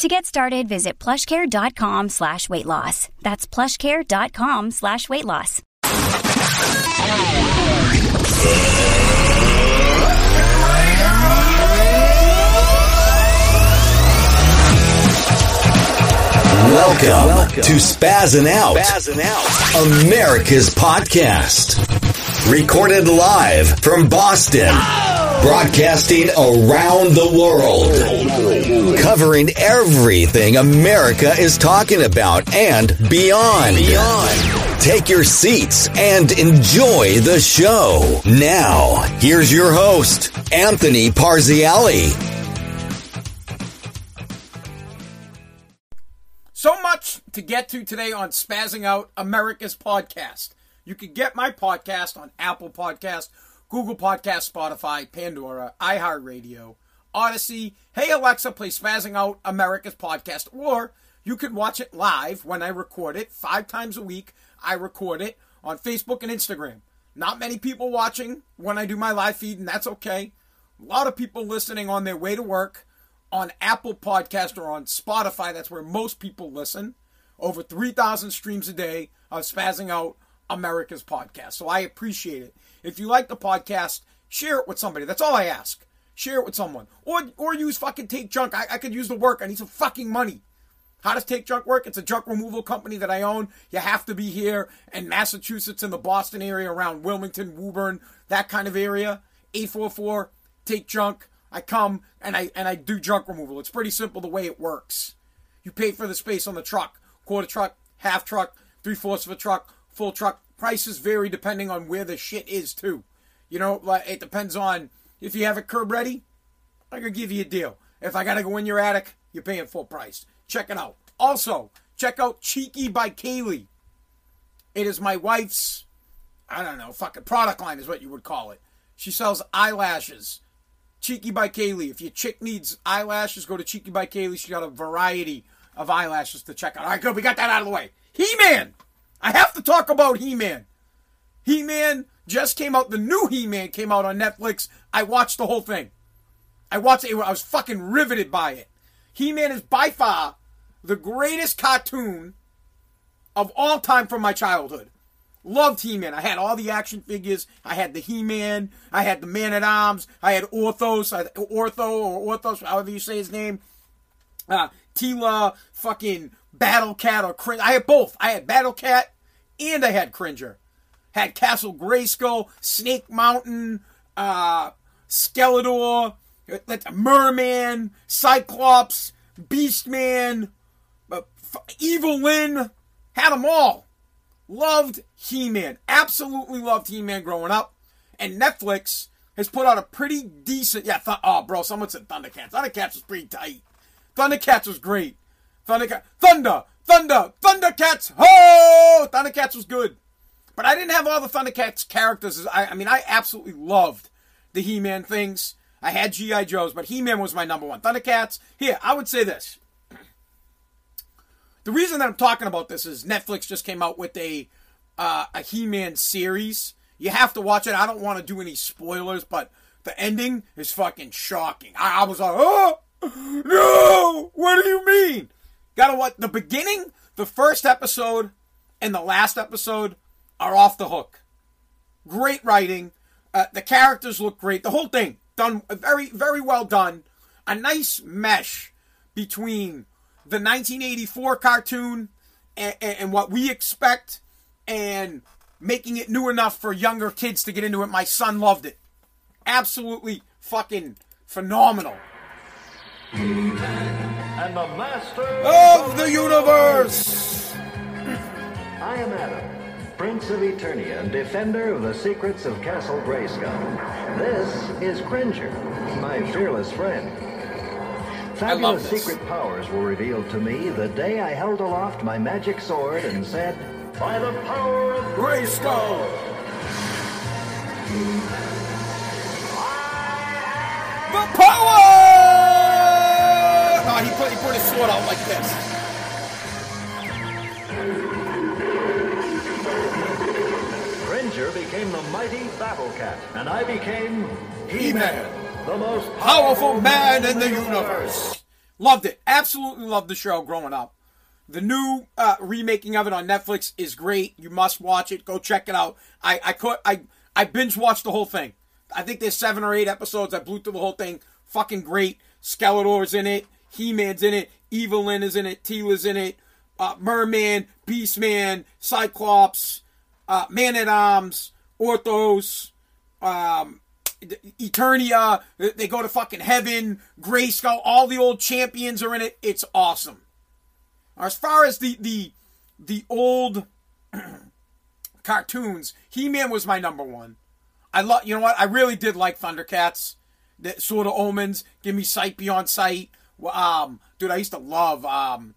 To get started, visit plushcare.com slash weight loss. That's plushcare.com slash weight loss. Welcome, to Spazzing Out, Out, America's podcast. Recorded live from Boston, broadcasting around the world, covering everything America is talking about and beyond. Beyond. Take your seats and enjoy the show. Now, here's your host, Anthony Parziale. So much to get to today on Spazzing Out America's podcast. You can get my podcast on Apple Podcast, Google Podcast, Spotify, Pandora, iHeartRadio, Audacy. Hey Alexa, play Spazzing Out America's podcast. Or you could watch it live when I record it five times a week. I record it on Facebook and Instagram. Not many people watching when I do my live feed, and that's okay. A lot of people listening on their way to work on Apple Podcast or on Spotify. That's where most people listen. Over 3,000 streams a day of Spazzing Out America's podcast. So I appreciate it. If you like the podcast, share it with somebody. That's all I ask. Share it with someone. Or or use fucking Take Junk. I, I could use the work. I need some fucking money. How does Take Junk work? It's a junk removal company that I own. You have to be here in Massachusetts, in the Boston area, around Wilmington, Woburn, that kind of area. 844 Take Junk. I come and I and I do junk removal. It's pretty simple the way it works. You pay for the space on the truck, quarter truck, half truck, three fourths of a truck, full truck. Prices vary depending on where the shit is too. You know, like it depends on if you have it curb ready. I could give you a deal. If I gotta go in your attic, you're paying full price. Check it out. Also, check out Cheeky by Kaylee. It is my wife's, I don't know, fucking product line is what you would call it. She sells eyelashes Cheeky by Kaylee. If your chick needs eyelashes, go to Cheeky by Kaylee. She got a variety of eyelashes to check out. All right, good. We got that out of the way. He Man. I have to talk about He Man. He Man just came out. The new He Man came out on Netflix. I watched the whole thing. I watched it. I was fucking riveted by it. He Man is by far the greatest cartoon of all time from my childhood. Loved He-Man. I had all the action figures. I had the He-Man. I had the Man at Arms. I had Orthos. I had Ortho or Orthos, however you say his name. Uh, Teela, fucking Battle Cat or Cringe. I had both. I had Battle Cat and I had Cringer. Had Castle Grayskull, Snake Mountain, uh, Skeletor, Merman, Cyclops, Beastman, uh, Evil Lyn. Had them all. Loved He Man. Absolutely loved He Man growing up. And Netflix has put out a pretty decent. Yeah, th- oh, bro, someone said Thundercats. Thundercats was pretty tight. Thundercats was great. Thunder! Thunder! Thundercats! Ho! Thundercats was good. But I didn't have all the Thundercats characters. I, I mean, I absolutely loved the He Man things. I had G.I. Joes, but He Man was my number one. Thundercats. Here, I would say this. The reason that I'm talking about this is Netflix just came out with a uh, a He-Man series. You have to watch it. I don't want to do any spoilers, but the ending is fucking shocking. I, I was like, oh no, what do you mean? Gotta what? The beginning, the first episode, and the last episode are off the hook. Great writing. Uh, the characters look great. The whole thing done very, very well done. A nice mesh between the 1984 cartoon and, and, what we expect and making it new enough for younger kids to get into it. My son loved it. Absolutely fucking phenomenal. And the master of the universe. I am Adam, Prince of Eternia and defender of the secrets of Castle Grayskull. This is Cringer, my fearless friend. Fabulous secret powers were revealed to me the day I held aloft my magic sword and said, by the power of Grayskull. The power! He put he put his sword out like this. Cringer became the mighty Battle Cat, and I became He-Man. the most Powerful man in the universe. Loved it. Absolutely loved the show growing up. The new uh, remaking of it on Netflix is great. You must watch it. Go check it out. I I could I I binge watched the whole thing. I think there's seven or eight episodes. I blew through the whole thing. Fucking great. Skeletor's in it. He-Man's in it. Evil Lyn is in it. Teela's in it. Uh, Merman, Beastman, Cyclops, uh, Man at Arms, Orthos, um, Eternia. They go to fucking heaven. Grayskull. All the old champions are in it. It's awesome. As far as the the the old cartoons, He Man was my number one. I love. You know what? I really did like Thundercats. That Sword of Omens give me sight beyond sight. Um, dude, I used to love um,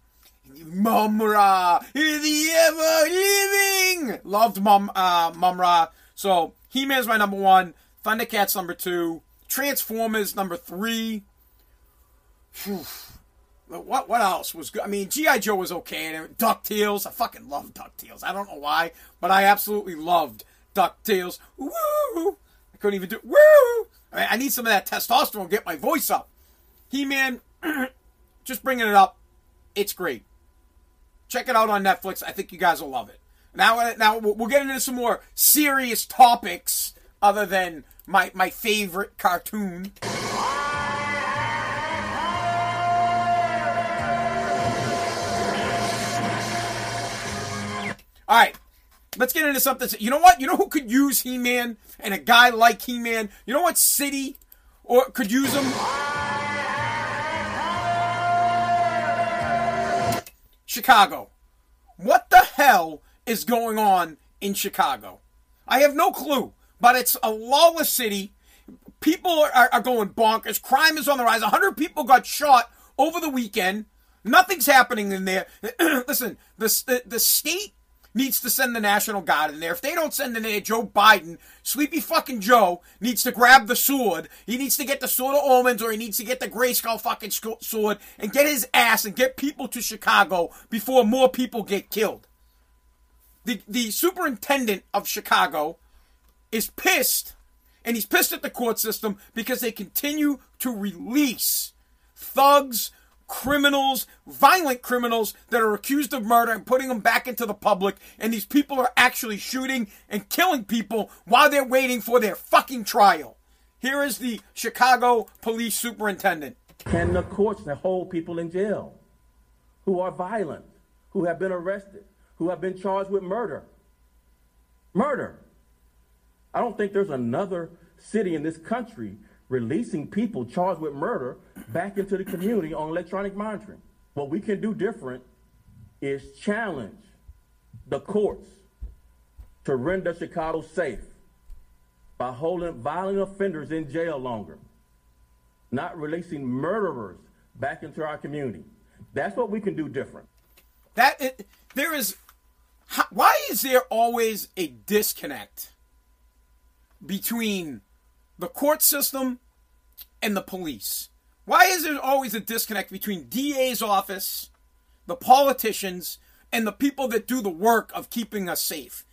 Mumm-Ra, the ever living. Loved Mum uh, Mumm-Ra. So He Man's my number one. Thundercats number two. Transformers number three. Phew. What what else was good? I mean, GI Joe was okay. Ducktales, I fucking love Ducktales. I don't know why, but I absolutely loved Ducktales. Woo! I couldn't even do woo. I, mean, I need some of that testosterone to get my voice up. He Man, just bringing it up. It's great. Check it out on Netflix. I think you guys will love it. Now, uh, now we'll get into some more serious topics other than my my favorite cartoon. All right, let's get into something. You know what? You know who could use He Man and a guy like He Man? You know what city or could use him? Chicago. What the hell is going on in Chicago? I have no clue, but it's a lawless city. People are, are going bonkers. Crime is on the rise. 100 people got shot over the weekend. Nothing's happening in there. Listen, the, the, the state needs to send the National Guard in there. If they don't send in there, Joe Biden, sleepy fucking Joe, needs to grab the sword. He needs to get the Sword of Omens or he needs to get the Grayskull fucking sword and get his ass and get people to Chicago before more people get killed. The, the superintendent of Chicago is pissed, and he's pissed at the court system because they continue to release thugs, criminals, violent criminals that are accused of murder and putting them back into the public. And these people are actually shooting and killing people while they're waiting for their fucking trial. Here is the Chicago police superintendent. Can the courts hold people in jail who are violent, who have been arrested, who have been charged with murder? Murder. I don't think there's another city in this country releasing people charged with murder back into the community on electronic monitoring. What we can do different is challenge the courts to render Chicago safe by holding violent offenders in jail longer, not releasing murderers back into our community. That's what we can do different. That it, there is. Why is there always a disconnect between the court system and the police? Why is there always a disconnect between DA's office, the politicians, and the people that do the work of keeping us safe?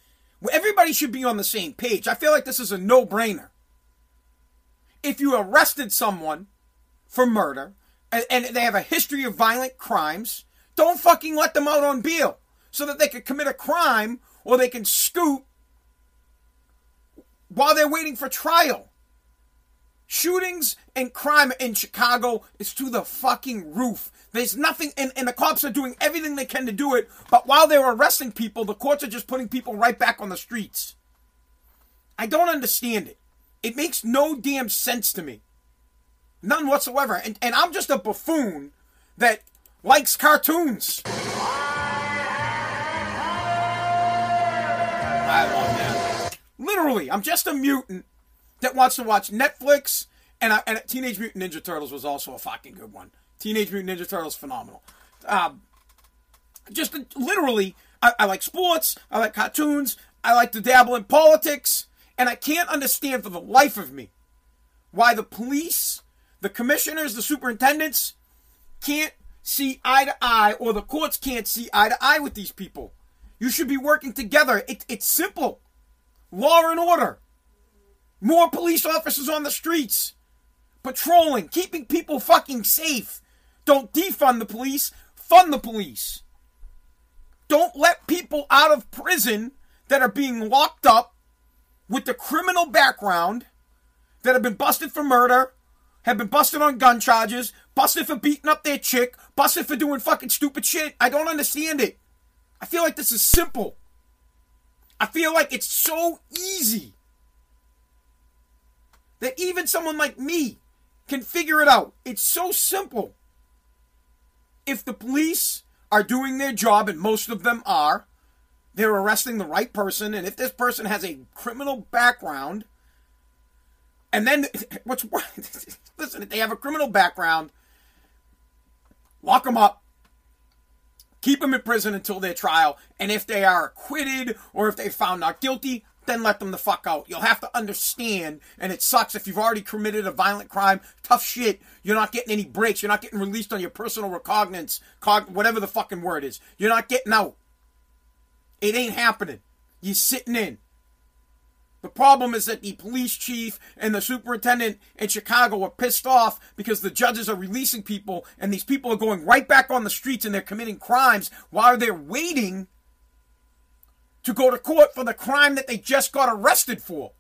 Everybody should be on the same page. I feel like this is a no brainer. If you arrested someone for murder and, and, they have a history of violent crimes, don't fucking let them out on bail so that they can commit a crime or they can scoot while they're waiting for trial. Shootings and crime in Chicago is to the fucking roof. There's nothing, and, and the cops are doing everything they can to do it, but while they're arresting people, the courts are just putting people right back on the streets. I don't understand it. It makes no damn sense to me. None whatsoever. And, and I'm just a buffoon that likes cartoons. I love that. Literally, I'm just a mutant that wants to watch Netflix, and, I, and Teenage Mutant Ninja Turtles was also a fucking good one. Teenage Mutant Ninja Turtles, phenomenal. Um, just literally, I, I like sports. I like cartoons. I like to dabble in politics. And I can't understand for the life of me why the police, the commissioners, the superintendents can't see eye to eye or the courts can't see eye to eye with these people. You should be working together. It, it's simple. Law and order. More police officers on the streets. Patrolling, keeping people fucking safe. Don't defund the police, fund the police. Don't let people out of prison that are being locked up with the criminal background that have been busted for murder, have been busted on gun charges, busted for beating up their chick, busted for doing fucking stupid shit. I don't understand it. I feel like this is simple. I feel like it's so easy that even someone like me can figure it out. It's so simple. If the police are doing their job, and most of them are, they're arresting the right person, and if this person has a criminal background, and then what's listen, if they have a criminal background, lock them up, keep them in prison until their trial, and if they are acquitted or if they found not guilty, then let them the fuck out. You'll have to understand, and it sucks if you've already committed a violent crime. Tough shit. You're not getting any breaks. You're not getting released on your personal recognizance, cog- whatever the fucking word is. You're not getting out. It ain't happening. You're sitting in. The problem is that the police chief and the superintendent in Chicago are pissed off because the judges are releasing people and these people are going right back on the streets and they're committing crimes while they're waiting to go to court for the crime that they just got arrested for.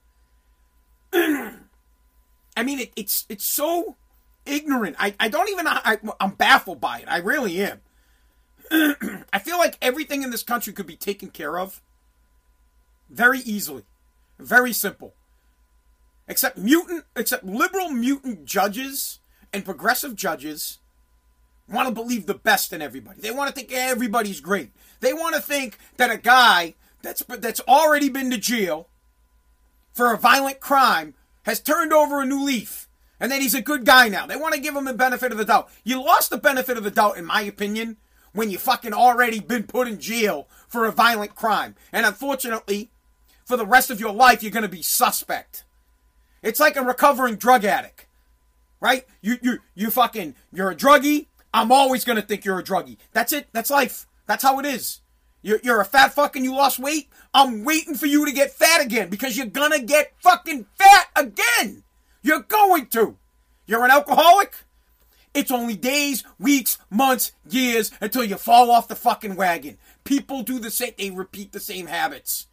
I mean, it, it's it's so ignorant. I, I don't even I, I'm baffled by it. I really am. I feel like everything in this country could be taken care of very easily. Very simple. Except mutant, except liberal mutant judges and progressive judges want to believe the best in everybody. They want to think everybody's great. They want to think that a guy that's that's already been to jail for a violent crime has turned over a new leaf and that he's a good guy now. They want to give him the benefit of the doubt. You lost the benefit of the doubt, in my opinion, when you fucking already been put in jail for a violent crime. And unfortunately, for the rest of your life, you're going to be suspect. It's like a recovering drug addict, right? You you you fucking you're a druggie. I'm always going to think you're a druggie. That's it. That's life. That's how it is. You're, you're a fat fucking you lost weight. I'm waiting for you to get fat again because you're gonna get fucking fat again. You're going to. You're an alcoholic. It's only days, weeks, months, years until you fall off the fucking wagon. People do the same, they repeat the same habits.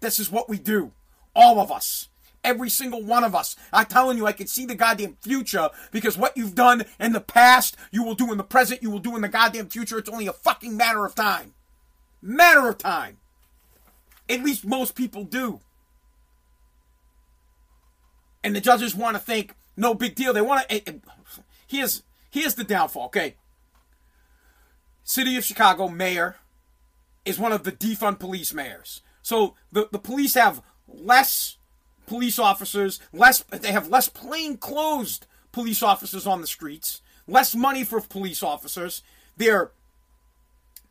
This is what we do. All of us. Every single one of us. I'm telling you, I can see the goddamn future because what you've done in the past, you will do in the present, you will do in the goddamn future. It's only a fucking matter of time. Matter of time. At least most people do. And the judges want to think, no big deal. They want to. Eh, eh, here's here's the downfall. Okay. City of Chicago mayor is one of the defund police mayors. So the, the police have less police officers, less they have less plain clothes police officers on the streets, less money for police officers. They're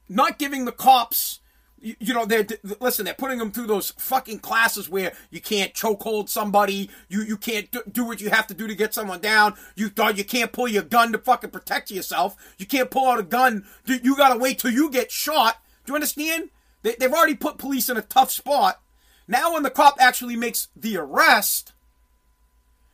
not giving the cops you, you know they're listen they're putting them through those fucking classes where you can't chokehold somebody you you can't do, do, what you have to do to get someone down. You thought you can't pull your gun to fucking protect yourself. You can't pull out a gun. You gotta wait till you get shot. Do you understand? They, they've already put police in a tough spot. Now when the cop actually makes the arrest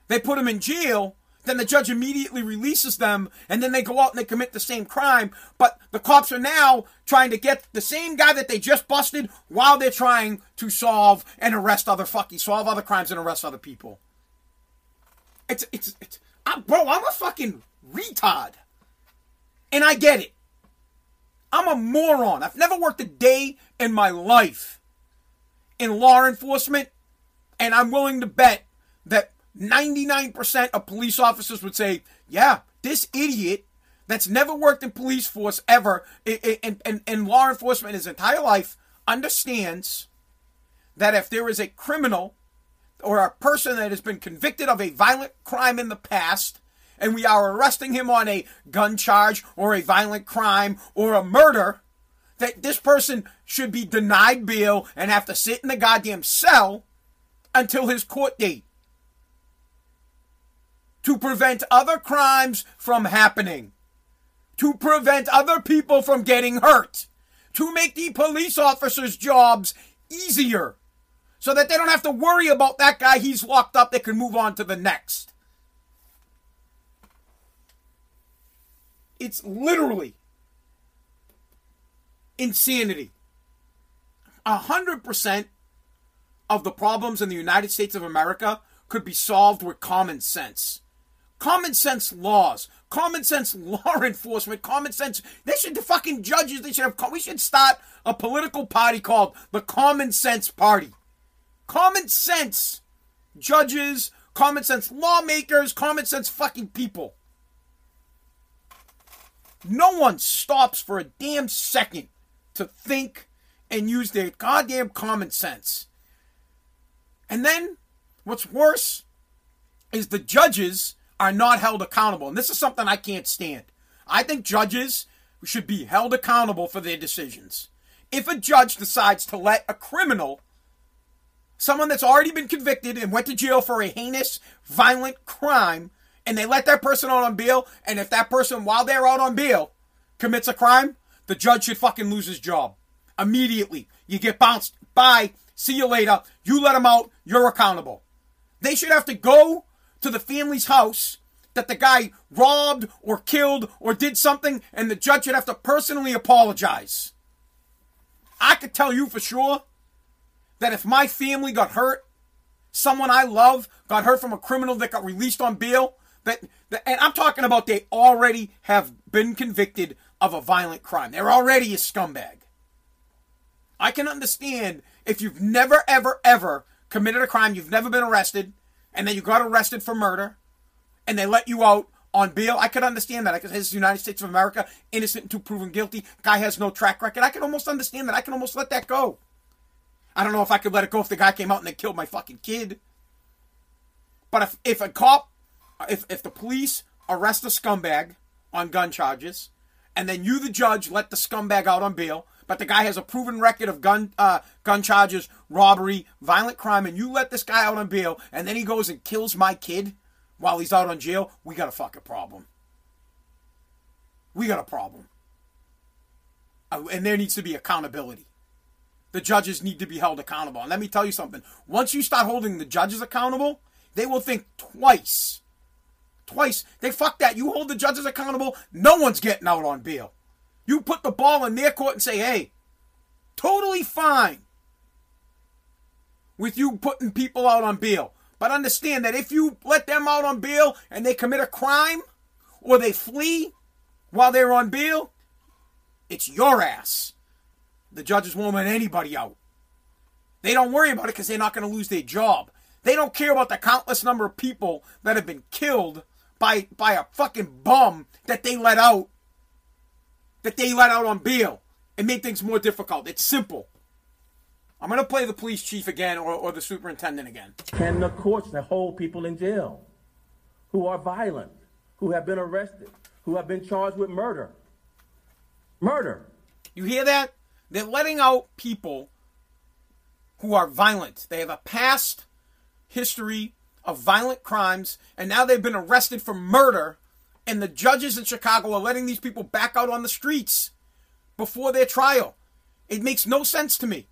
they put him in jail then the judge immediately releases them and then they go out and they commit the same crime. But the cops are now trying to get the same guy that they just busted while they're trying to solve and arrest other fucking solve other crimes and arrest other people. It's it's it's I'm, bro, I'm a fucking retard. And I get it. I'm a moron. I've never worked a day in my life in law enforcement, and I'm willing to bet that 99% of police officers would say, yeah, this idiot that's never worked in police force ever in, in, in law enforcement his entire life understands that if there is a criminal or a person that has been convicted of a violent crime in the past and we are arresting him on a gun charge or a violent crime or a murder, that this person should be denied bail and have to sit in the goddamn cell until his court date to prevent other crimes from happening, to prevent other people from getting hurt, to make the police officers' jobs easier so that they don't have to worry about that guy he's locked up, they can move on to the next. It's literally insanity. A hundred percent of the problems in the United States of America could be solved with common sense. Common sense laws, common sense law enforcement, common sense. They should, the fucking judges, they should have, we should start a political party called the Common Sense Party. Common sense judges, common sense lawmakers, common sense fucking people. No one stops for a damn second to think and use their goddamn common sense. And then, what's worse is the judges are not held accountable. And this is something I can't stand. I think judges should be held accountable for their decisions. If a judge decides to let a criminal, someone that's already been convicted and went to jail for a heinous, violent crime, and they let that person out on bail, and if that person, while they're out on bail, commits a crime, the judge should fucking lose his job. Immediately. You get bounced. Bye. See you later. You let them out. You're accountable. They should have to go to the family's house that the guy robbed or killed or did something, and the judge should have to personally apologize. I could tell you for sure that if my family got hurt, someone I love got hurt from a criminal that got released on bail, that, that and I'm talking about they already have been convicted of a violent crime. They're already a scumbag. I can understand if you've never, ever, ever committed a crime, you've never been arrested, and then you got arrested for murder, and they let you out on bail. I could understand that. Because it's the United States of America, innocent until proven guilty. Guy has no track record. I can almost understand that. I can almost let that go. I don't know if I could let it go if the guy came out and they killed my fucking kid. But if, if a cop, if, if the police arrest a scumbag on gun charges, and then you, the judge, let the scumbag out on bail. But the guy has a proven record of gun uh, gun charges, robbery, violent crime, and you let this guy out on bail, and then he goes and kills my kid while he's out on jail. We got a fucking problem. We got a problem. Uh, and there needs to be accountability. The judges need to be held accountable. And let me tell you something. Once you start holding the judges accountable, they will think twice twice. They fuck that. You hold the judges accountable. No one's getting out on bail. You put the ball in their court and say, hey, totally fine with you putting people out on bail. But understand that if you let them out on bail and they commit a crime or they flee while they're on bail, it's your ass. The judges won't let anybody out. They don't worry about it because they're not going to lose their job. They don't care about the countless number of people that have been killed by by a fucking bum that they let out that they let out on bail and made things more difficult. It's simple. I'm going to play the police chief again or, or the superintendent again. Can the courts that hold people in jail who are violent, who have been arrested, who have been charged with murder? Murder. You hear that? They're letting out people who are violent. They have a past history of violent crimes, and now they've been arrested for murder, and the judges in Chicago are letting these people back out on the streets before their trial. It makes no sense to me.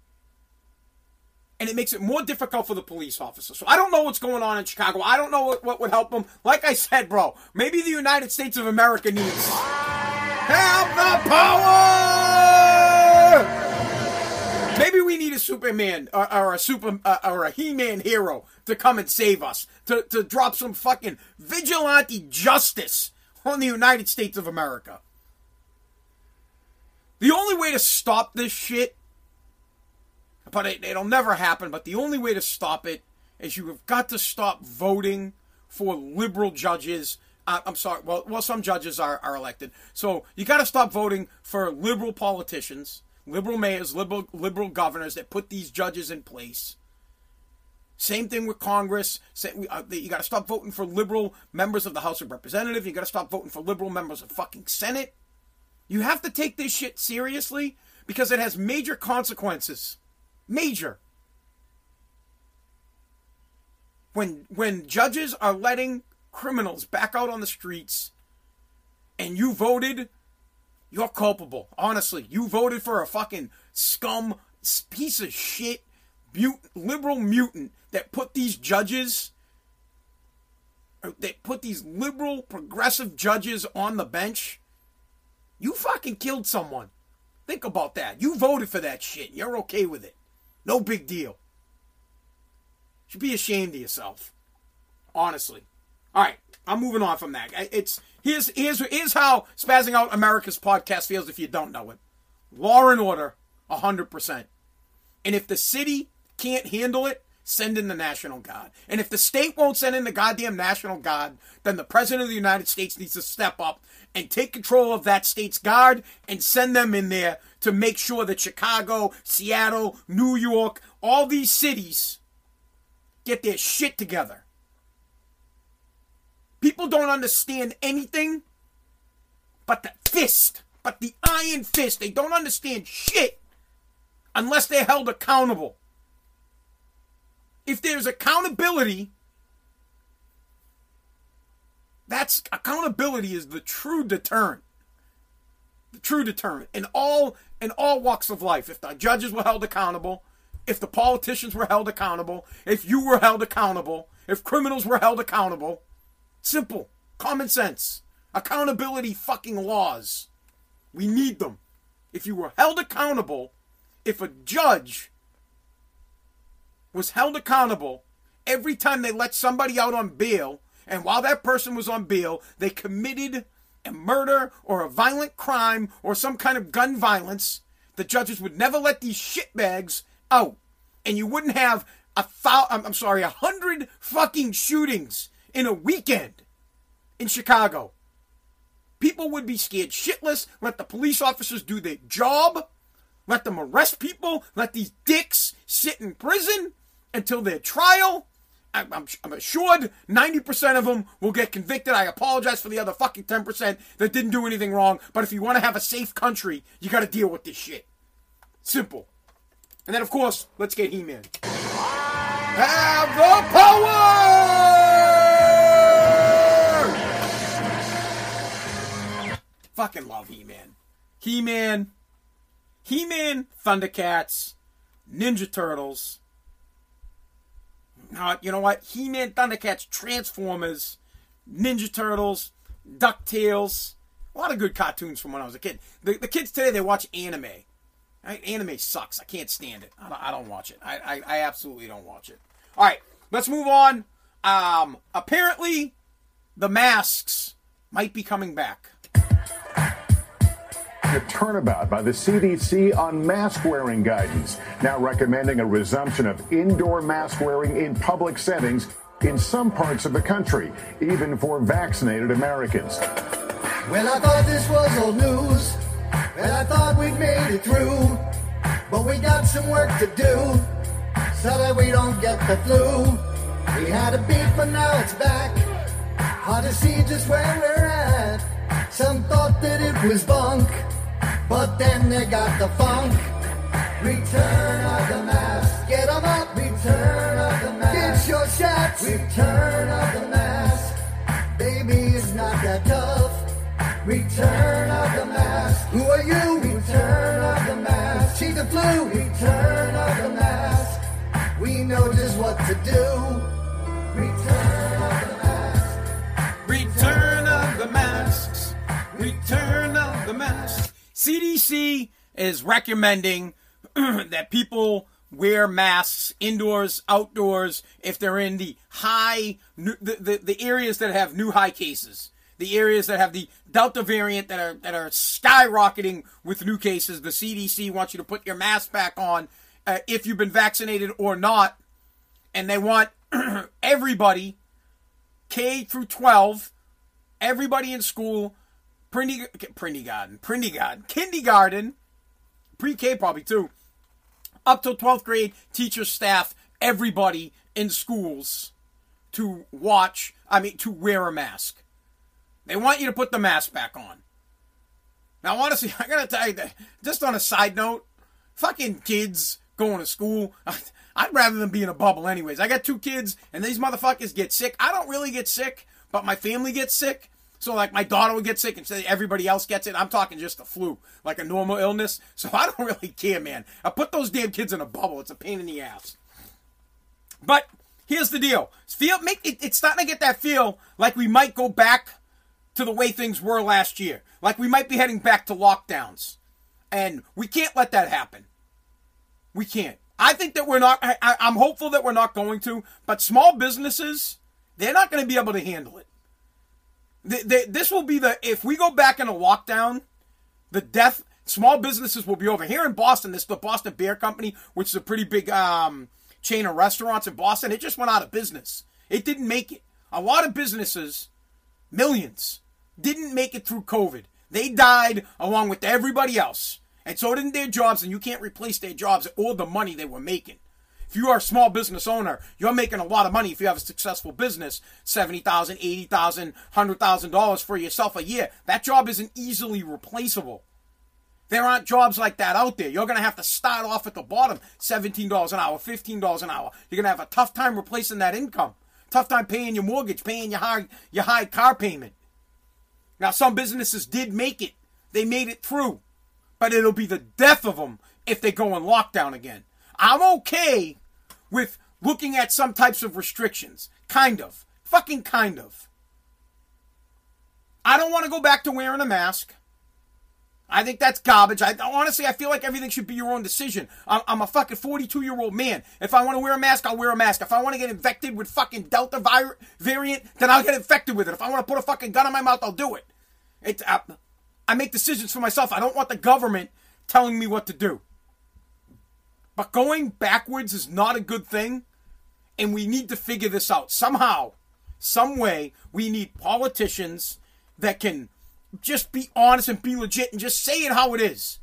And it makes it more difficult for the police officers. So I don't know what's going on in Chicago. I don't know what, what would help them. Like I said, bro, maybe the United States of America needs have the power! Maybe we need a Superman or, or a super uh, or a He-Man hero to come and save us, to to drop some fucking vigilante justice on the United States of America. The only way to stop this shit, but it, it'll never happen. But the only way to stop it is you have got to stop voting for liberal judges. Uh, I'm sorry. Well, well, some judges are, are elected, so you got to stop voting for liberal politicians liberal mayors, liberal liberal governors that put these judges in place. Same thing with Congress. Uh, you got to stop voting for liberal members of the House of Representatives. You got to stop voting for liberal members of fucking Senate. You have to take this shit seriously because it has major consequences. Major. When when judges are letting criminals back out on the streets and you voted, you're culpable. Honestly, you voted for a fucking scum piece of shit liberal mutant that put these judges that put these liberal progressive judges on the bench. You fucking killed someone. Think about that. You voted for that shit. You're okay with it. No big deal. Should be ashamed of yourself. Honestly. All right, I'm moving on from that. It's here's here's here's how spazzing out America's podcast feels if you don't know it. Law and order, hundred percent. And if the city can't handle it, send in the National Guard. And if the state won't send in the goddamn National Guard, then the President of the United States needs to step up and take control of that state's guard and send them in there to make sure that Chicago, Seattle, New York, all these cities get their shit together. People don't understand anything but the fist, but the iron fist. They don't understand shit unless they're held accountable. If there's accountability, that's accountability is the true deterrent. The true deterrent in all in all walks of life. If the judges were held accountable, if the politicians were held accountable, if you were held accountable, if criminals were held accountable, simple, common sense, accountability fucking laws. We need them. If you were held accountable, if a judge was held accountable every time they let somebody out on bail, and while that person was on bail, they committed a murder or a violent crime or some kind of gun violence, the judges would never let these shitbags out. And you wouldn't have a foul, I'm sorry, a hundred fucking shootings in a weekend in Chicago. People would be scared shitless, let the police officers do their job, let them arrest people, let these dicks sit in prison until their trial. I'm, I'm, assured 90% of them will get convicted. I apologize for the other fucking 10% that didn't do anything wrong. But if you want to have a safe country, you got to deal with this shit. Simple. And then, of course, let's get He Man. Have the power! Fucking love He Man. He Man. He Man, Thundercats, Ninja Turtles. You know what? He Man, Thundercats, Transformers, Ninja Turtles, DuckTales. A lot of good cartoons from when I was a kid. The, the kids today, they watch anime. Right? Anime sucks. I can't stand it. I don't, I don't watch it. I, I, I, absolutely don't watch it. All right, let's move on. Um, apparently, the masks might be coming back. A turnabout by the CDC on mask wearing guidance, now recommending a resumption of indoor mask wearing in public settings in some parts of the country, even for vaccinated Americans. Well, I thought this was old news. Well, I thought we'd made it through. But we got some work to do so that we don't get the flu. We had a beat, but now it's back. Hard to see just where we're at. Some thought that it was bunk, but then they got the funk. Return of the mask. Get 'em up. Return of the mask. Get your shots. Return of the mask. Baby, it's not that tough. Return of the mask. Who are you? Return of the mask. Cheat the flu. Return of the mask. We know just what to do. Return of the mask. Return of the masks. Return of the masks. CDC is recommending that people wear masks indoors, outdoors, if they're in the high, the, the, the areas that have new high cases the areas that have the Delta variant that are that are skyrocketing with new cases. The CDC wants you to put your mask back on uh, if you've been vaccinated or not, and they want everybody, K through twelve, everybody in school, kindergarten, kindergarten, kindergarten, pre-K probably too, up till twelfth grade, teachers, staff, everybody in schools to watch. I mean, to wear a mask. They want you to put the mask back on. Now, honestly, I gotta tell you that, just on a side note, fucking kids going to school, I'd rather them be in a bubble anyways. I got two kids, and these motherfuckers get sick. I don't really get sick, but my family gets sick. So like my daughter would get sick and say everybody else gets it. I'm talking just the flu, like a normal illness. So I don't really care, man. I put those damn kids in a bubble. It's a pain in the ass. But here's the deal. Feel make it, it's starting to get that feel like we might go back to the way things were last year. Like we might be heading back to lockdowns. And we can't let that happen. We can't. I think that we're not I, I'm hopeful that we're not going to, but small businesses, they're not going to be able to handle it this will be the if we go back in a lockdown, the death small businesses will be over here in Boston. This the Boston Beer Company, which is a pretty big um, chain of restaurants in Boston. It just went out of business. It didn't make it. A lot of businesses, millions, didn't make it through COVID. They died along with everybody else, and so didn't their jobs. And you can't replace their jobs or the money they were making. If you are a small business owner, you're making a lot of money if you have a successful business, $70,000, $80,000, $100,000 for yourself a year. That job isn't easily replaceable. There aren't jobs like that out there. You're going to have to start off at the bottom, $17 an hour, $15 an hour. You're going to have a tough time replacing that income. Tough time paying your mortgage, paying your high, your high car payment. Now, some businesses did make it. They made it through. But it'll be the death of them if they go in lockdown again. I'm okay with looking at some types of restrictions. Kind of. Fucking kind of. I don't want to go back to wearing a mask. I think that's garbage. I honestly, I feel like everything should be your own decision. I'm, I'm a fucking 42 year old man. If I want to wear a mask, I'll wear a mask. If I want to get infected with fucking Delta vir- variant, then I'll get infected with it. If I want to put a fucking gun in my mouth, I'll do it. I, I make decisions for myself. I don't want the government telling me what to do. But going backwards is not a good thing. And we need to figure this out. Somehow, some way, we need politicians that can just be honest and be legit and just say it how it is.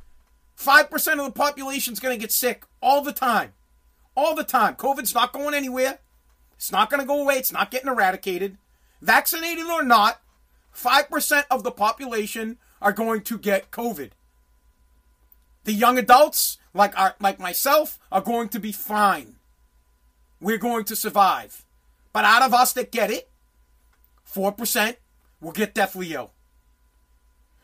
5% of the population is going to get sick all the time. All the time. COVID's not going anywhere. It's not going to go away. It's not getting eradicated. Vaccinated or not, 5% of the population are going to get COVID. The young adults, like our, like myself, are going to be fine. We're going to survive. But out of us that get it, 4% will get deathly ill.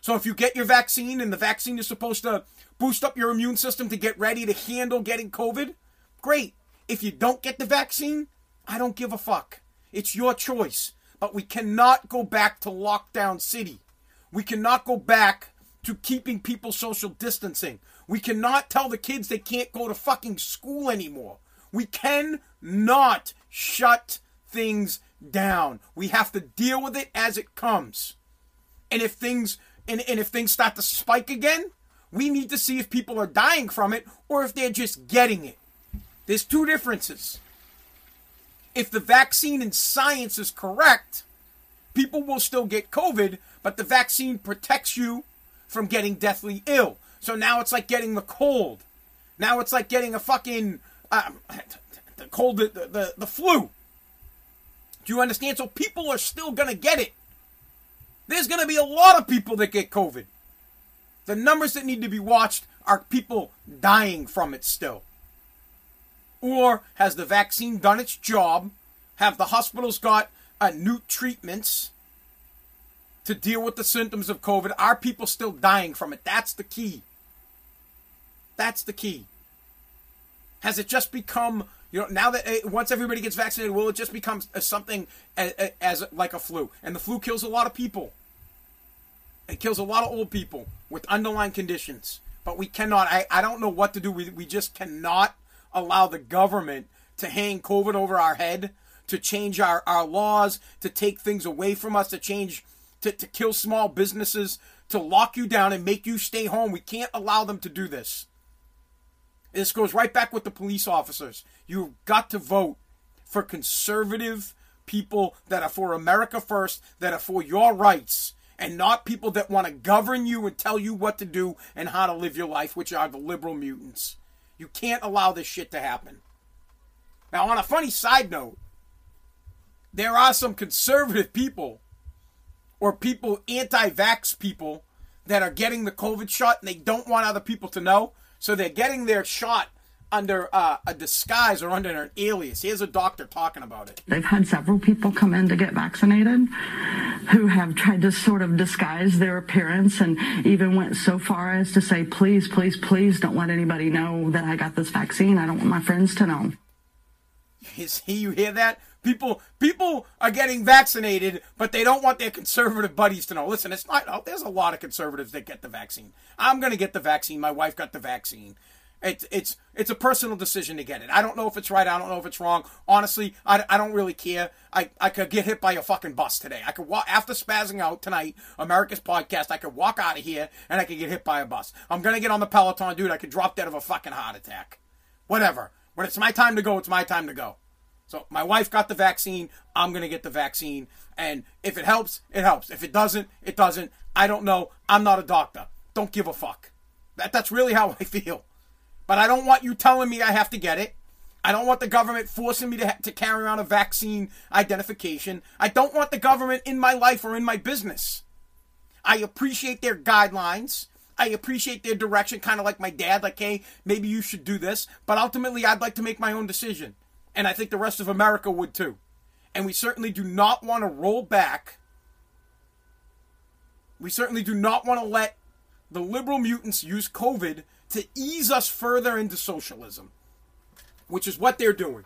So if you get your vaccine and the vaccine is supposed to boost up your immune system to get ready to handle getting COVID, great. If you don't get the vaccine, I don't give a fuck. It's your choice. But we cannot go back to lockdown city. We cannot go back to keeping people social distancing. We cannot tell the kids they can't go to fucking school anymore. We cannot shut things down. We have to deal with it as it comes. And if things and, and if things start to spike again, we need to see if people are dying from it or if they're just getting it. There's two differences. If the vaccine and science is correct, people will still get COVID, but the vaccine protects you from getting deathly ill. So now it's like getting the cold. Now it's like getting a fucking uh, the cold, the, the, the flu. Do you understand? So people are still going to get it. There's going to be a lot of people that get COVID. The numbers that need to be watched are people dying from it still. Or has the vaccine done its job? Have the hospitals got uh, new treatments to deal with the symptoms of COVID? Are people still dying from it? That's the key. That's the key. Has it just become, you know, now that it, once everybody gets vaccinated, will it just become something as, as like a flu? And the flu kills a lot of people. It kills a lot of old people with underlying conditions. But we cannot, I, I don't know what to do. We, we just cannot allow the government to hang COVID over our head, to change our, our laws, to take things away from us, to change, to, to kill small businesses, to lock you down and make you stay home. We can't allow them to do this. This goes right back with the police officers. You've got to vote for conservative people that are for America first, that are for your rights, and not people that want to govern you and tell you what to do and how to live your life, which are the liberal mutants. You can't allow this shit to happen. Now, on a funny side note, there are some conservative people or people, anti vax people, that are getting the COVID shot and they don't want other people to know. So they're getting their shot under uh, a disguise or under an alias. Here's a doctor talking about it. They've had several people come in to get vaccinated who have tried to sort of disguise their appearance and even went so far as to say, please, please, please don't let anybody know that I got this vaccine. I don't want my friends to know. Is he, you hear that? People, people are getting vaccinated, but they don't want their conservative buddies to know. Listen, it's not. Oh, there's a lot of conservatives that get the vaccine. I'm to get the vaccine. My wife got the vaccine. It's it's it's a personal decision to get it. I don't know if it's right. I don't know if it's wrong. Honestly, I, I don't really care. I, I could get hit by a fucking bus today. I could walk after spazzing out tonight, America's podcast. I could walk out of here and I could get hit by a bus. I'm gonna get on the Peloton, dude. I could drop dead of a fucking heart attack. Whatever. When it's my time to go, it's my time to go. So my wife got the vaccine. I'm gonna get the vaccine, and if it helps, it helps. If it doesn't, it doesn't. I don't know. I'm not a doctor. Don't give a fuck. That that's really how I feel. But I don't want you telling me I have to get it. I don't want the government forcing me to, to carry around a vaccine identification. I don't want the government in my life or in my business. I appreciate their guidelines. I appreciate their direction, kind of like my dad, like, hey, maybe you should do this. But ultimately, I'd like to make my own decision. And I think the rest of America would too. And we certainly do not want to roll back. We certainly do not want to let the liberal mutants use COVID to ease us further into socialism, which is what they're doing.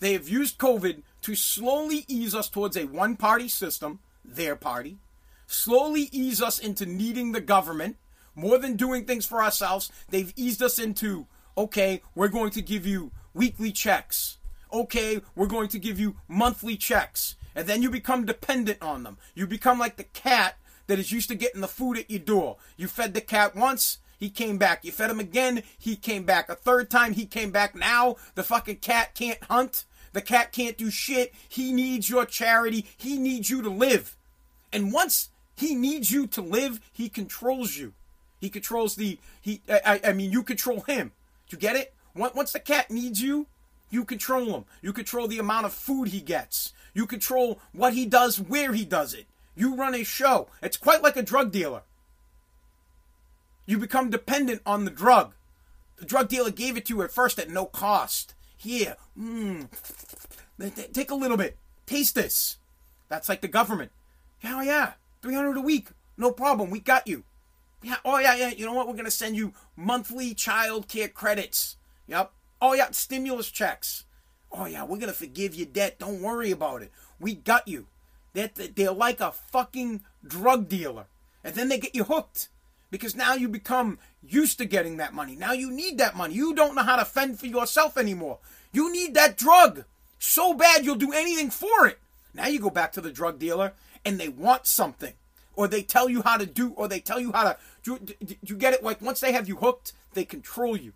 They have used COVID to slowly ease us towards a one party system, their party, slowly ease us into needing the government more than doing things for ourselves. They've eased us into, okay, we're going to give you weekly checks. Okay, we're going to give you monthly checks. And then you become dependent on them. You become like the cat that is used to getting the food at your door. You fed the cat once, he came back. You fed him again, he came back. A third time, he came back. Now, the fucking cat can't hunt. The cat can't do shit. He needs your charity. He needs you to live. And once he needs you to live, he controls you. He controls the, he, I, I mean, you control him. Do you get it? Once the cat needs you, you control him. You control the amount of food he gets. You control what he does, where he does it. You run a show. It's quite like a drug dealer you become dependent on the drug. The drug dealer gave it to you at first at no cost. Here, mmm, take a little bit. Taste this. That's like the government. Yeah, oh yeah, 300 a week. No problem. We got you. Yeah, oh yeah, yeah. You know what? We're going to send you monthly child care credits. Yep. Oh yeah, stimulus checks. Oh yeah, we're going to forgive your debt. Don't worry about it. We got you. They're, they're like a fucking drug dealer. And then they get you hooked because now you become used to getting that money. Now you need that money. You don't know how to fend for yourself anymore. You need that drug so bad you'll do anything for it. Now you go back to the drug dealer and they want something, or they tell you how to do, or they tell you how to. Do, do you get it? Like once they have you hooked, they control you.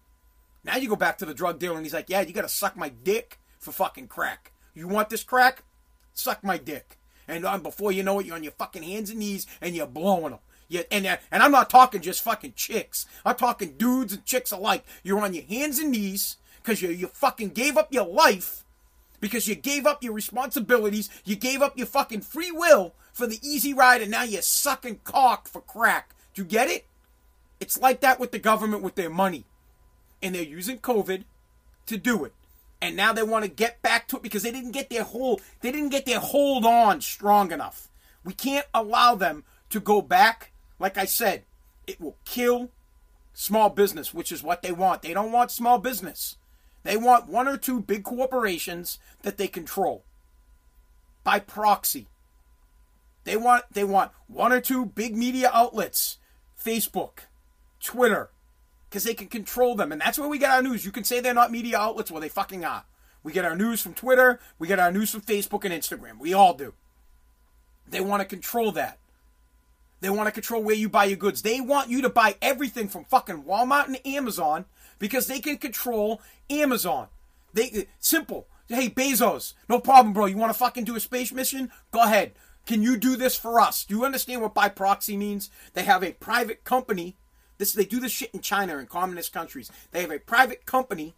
Now you go back to the drug dealer and he's like, "Yeah, you got to suck my dick for fucking crack. You want this crack? Suck my dick." And um, before you know it, you're on your fucking hands and knees and you're blowing them. Yeah, and uh, and I'm not talking just fucking chicks. I'm talking dudes and chicks alike. You're on your hands and knees because you you fucking gave up your life because you gave up your responsibilities. You gave up your fucking free will for the easy ride, and now you're sucking cock for crack. Do you get it? It's like that with the government with their money, and they're using COVID to do it. And now they want to get back to it because they didn't get their hold. They didn't get their hold on strong enough. We can't allow them to go back like I said, it will kill small business, which is what they want. They don't want small business. They want one or two big corporations that they control by proxy. They want they want one or two big media outlets, Facebook, Twitter, because they can control them, and that's where we get our news. You can say they're not media outlets, well they fucking are. We get our news from Twitter, we get our news from Facebook and Instagram. We all do. They want to control that. They want to control where you buy your goods. They want you to buy everything from fucking Walmart and Amazon because they can control Amazon. They simple. Hey Bezos, no problem, bro. You want to fucking do a space mission? Go ahead. Can you do this for us? Do you understand what by proxy means? They have a private company. This they do this shit in China and communist countries. They have a private company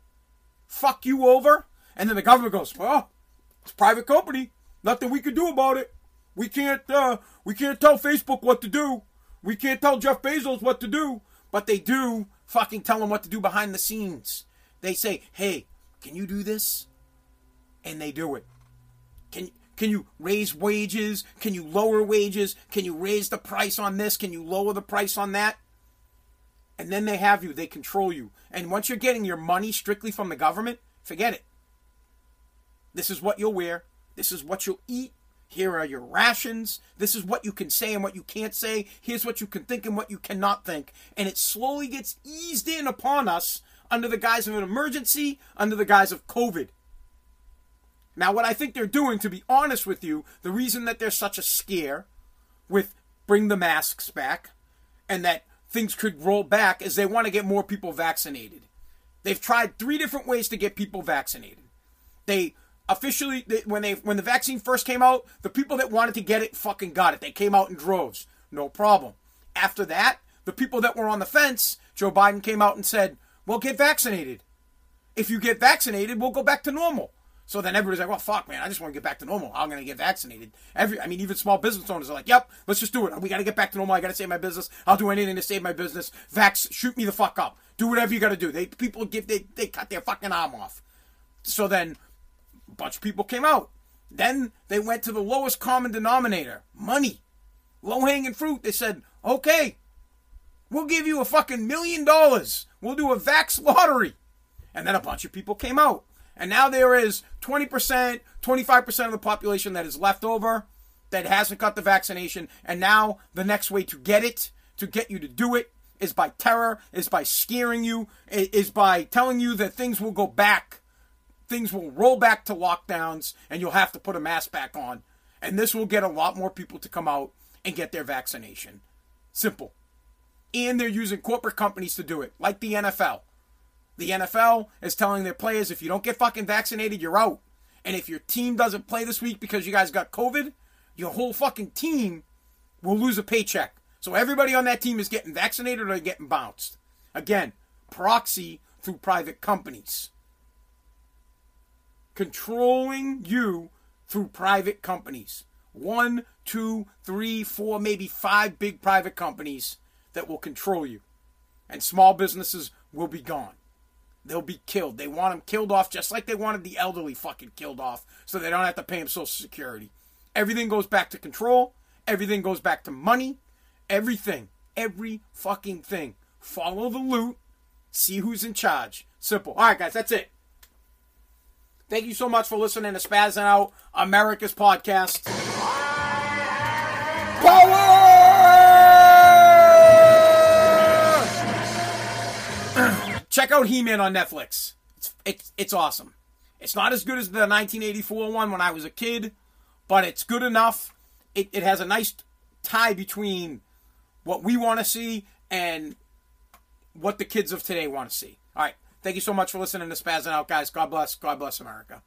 fuck you over, and then the government goes, "Well, it's a private company. Nothing we can do about it." We can't uh, we can't tell Facebook what to do. we can't tell Jeff Bezos what to do, but they do fucking tell him what to do behind the scenes. They say, "Hey, can you do this?" And they do it. Can can you raise wages? Can you lower wages? Can you raise the price on this? Can you lower the price on that? And then they have you, they control you. And once you're getting your money strictly from the government, forget it. This is what you'll wear. This is what you'll eat. Here are your rations. This is what you can say and what you can't say. Here's what you can think and what you cannot think. And it slowly gets eased in upon us under the guise of an emergency, under the guise of COVID. Now, what I think they're doing, to be honest with you, the reason that there's such a scare with bring the masks back and that things could roll back is they want to get more people vaccinated. They've tried three different ways to get people vaccinated. They officially they, when they when the vaccine first came out, the people that wanted to get it fucking got it. They came out in droves. No problem. After that, the people that were on the fence, Joe Biden came out and said, "Well, get vaccinated. If you get vaccinated, we'll go back to normal." So then everybody's like, well, fuck, man, I just want to get back to normal. I'm going to get vaccinated. Every, I mean, even small business owners are like, yep, let's just do it. We got to get back to normal. I got to save my business. I'll do anything to save my business. Vax, shoot me the fuck up. Do whatever you got to do. They people give they they cut their fucking arm off. So then, a bunch of people came out. Then they went to the lowest common denominator, money, low hanging fruit. They said, okay, we'll give you a fucking million dollars. We'll do a vax lottery. And then a bunch of people came out. And now there is 20%, 25% of the population that is left over that hasn't got the vaccination. And now the next way to get it, to get you to do it, is by terror, is by scaring you, is by telling you that things will go back. Things will roll back to lockdowns and you'll have to put a mask back on. And this will get a lot more people to come out and get their vaccination. Simple. And they're using corporate companies to do it, like the NFL. The NFL is telling their players if you don't get fucking vaccinated, you're out. And if your team doesn't play this week because you guys got COVID, your whole fucking team will lose a paycheck. So everybody on that team is getting vaccinated or getting bounced. Again, proxy through private companies. Controlling you through private companies. One, two, three, four, maybe five big private companies that will control you. And small businesses will be gone. They'll be killed. They want them killed off just like they wanted the elderly fucking killed off so they don't have to pay them Social Security. Everything goes back to control. Everything goes back to money. Everything. Every fucking thing. Follow the loot. See who's in charge. Simple. All right, guys, that's it. Thank you so much for listening to Spazzing Out, America's podcast. Check out He-Man on Netflix. It's, it's it's awesome. It's not as good as the 1984 one when I was a kid, but it's good enough. It, it has a nice tie between what we want to see and what the kids of today want to see. All right. Thank you so much for listening to Spazzing Out, guys. God bless. God bless America.